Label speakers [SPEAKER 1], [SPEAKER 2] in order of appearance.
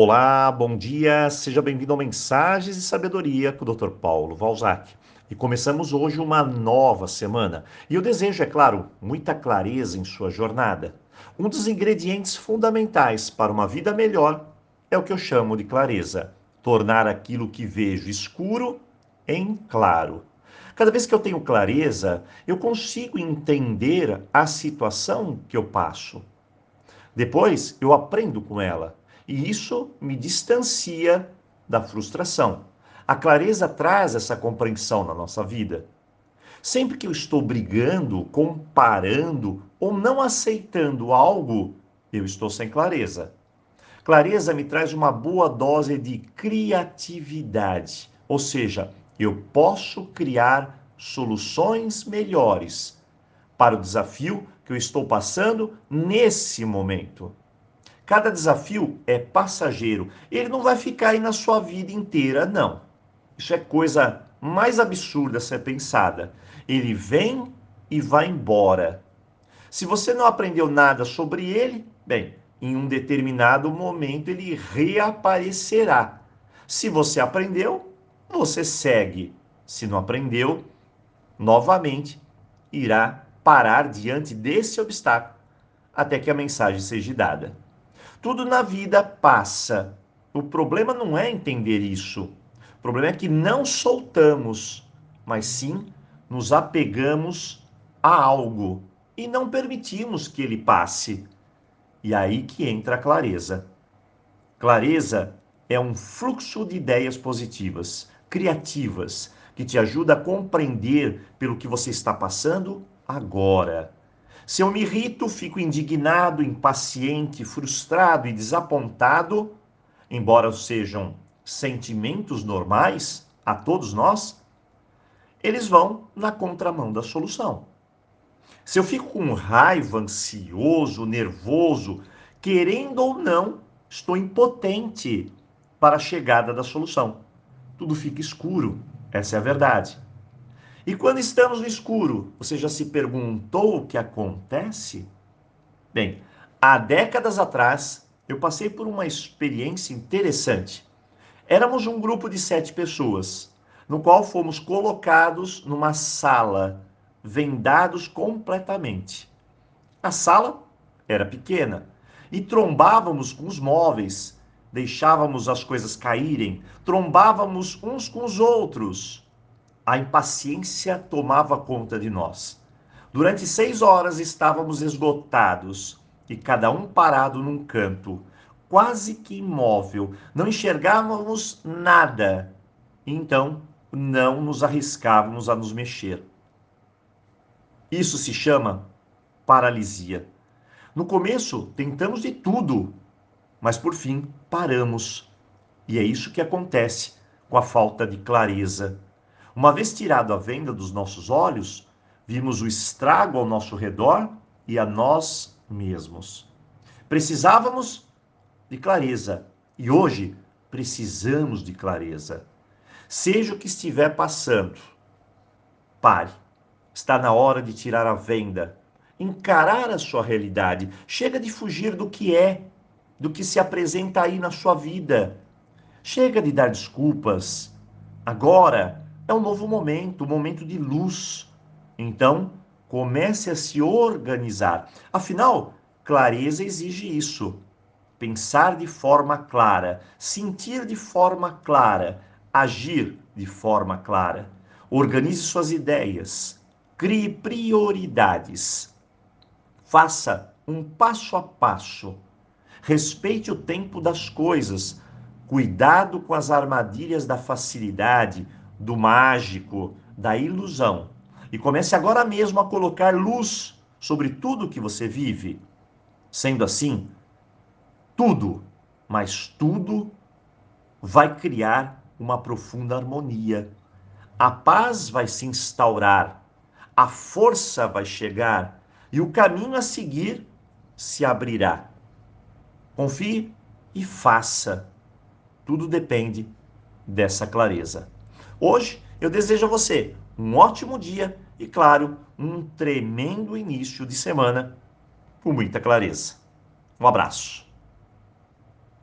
[SPEAKER 1] Olá, bom dia, seja bem-vindo ao Mensagens de Sabedoria com o Dr. Paulo Valzac. E começamos hoje uma nova semana. E eu desejo, é claro, muita clareza em sua jornada. Um dos ingredientes fundamentais para uma vida melhor é o que eu chamo de clareza. Tornar aquilo que vejo escuro em claro. Cada vez que eu tenho clareza, eu consigo entender a situação que eu passo. Depois, eu aprendo com ela e isso me distancia da frustração. A clareza traz essa compreensão na nossa vida. Sempre que eu estou brigando, comparando ou não aceitando algo, eu estou sem clareza. Clareza me traz uma boa dose de criatividade, ou seja, eu posso criar soluções melhores para o desafio que eu estou passando nesse momento. Cada desafio é passageiro. Ele não vai ficar aí na sua vida inteira, não. Isso é coisa mais absurda a ser pensada. Ele vem e vai embora. Se você não aprendeu nada sobre ele, bem, em um determinado momento ele reaparecerá. Se você aprendeu, você segue. Se não aprendeu, novamente irá parar diante desse obstáculo até que a mensagem seja dada. Tudo na vida passa. O problema não é entender isso. O problema é que não soltamos, mas sim nos apegamos a algo e não permitimos que ele passe. E aí que entra a clareza. Clareza é um fluxo de ideias positivas, criativas, que te ajuda a compreender pelo que você está passando agora. Se eu me irrito, fico indignado, impaciente, frustrado e desapontado, embora sejam sentimentos normais a todos nós, eles vão na contramão da solução. Se eu fico com raiva, ansioso, nervoso, querendo ou não, estou impotente para a chegada da solução. Tudo fica escuro, essa é a verdade. E quando estamos no escuro, você já se perguntou o que acontece? Bem, há décadas atrás, eu passei por uma experiência interessante. Éramos um grupo de sete pessoas, no qual fomos colocados numa sala, vendados completamente. A sala era pequena e trombávamos com os móveis, deixávamos as coisas caírem, trombávamos uns com os outros a impaciência tomava conta de nós. Durante seis horas estávamos esgotados e cada um parado num canto, quase que imóvel, não enxergávamos nada. Então, não nos arriscávamos a nos mexer. Isso se chama paralisia. No começo, tentamos de tudo, mas por fim paramos. E é isso que acontece com a falta de clareza uma vez tirado a venda dos nossos olhos, vimos o estrago ao nosso redor e a nós mesmos. Precisávamos de clareza e hoje precisamos de clareza. Seja o que estiver passando, pare. Está na hora de tirar a venda, encarar a sua realidade. Chega de fugir do que é, do que se apresenta aí na sua vida. Chega de dar desculpas. Agora é um novo momento, um momento de luz. Então, comece a se organizar. Afinal, clareza exige isso. Pensar de forma clara, sentir de forma clara, agir de forma clara. Organize suas ideias, crie prioridades. Faça um passo a passo. Respeite o tempo das coisas. Cuidado com as armadilhas da facilidade, do mágico, da ilusão. E comece agora mesmo a colocar luz sobre tudo que você vive. Sendo assim, tudo, mas tudo vai criar uma profunda harmonia. A paz vai se instaurar, a força vai chegar e o caminho a seguir se abrirá. Confie e faça. Tudo depende dessa clareza. Hoje eu desejo a você um ótimo dia e, claro, um tremendo início de semana com muita clareza. Um abraço.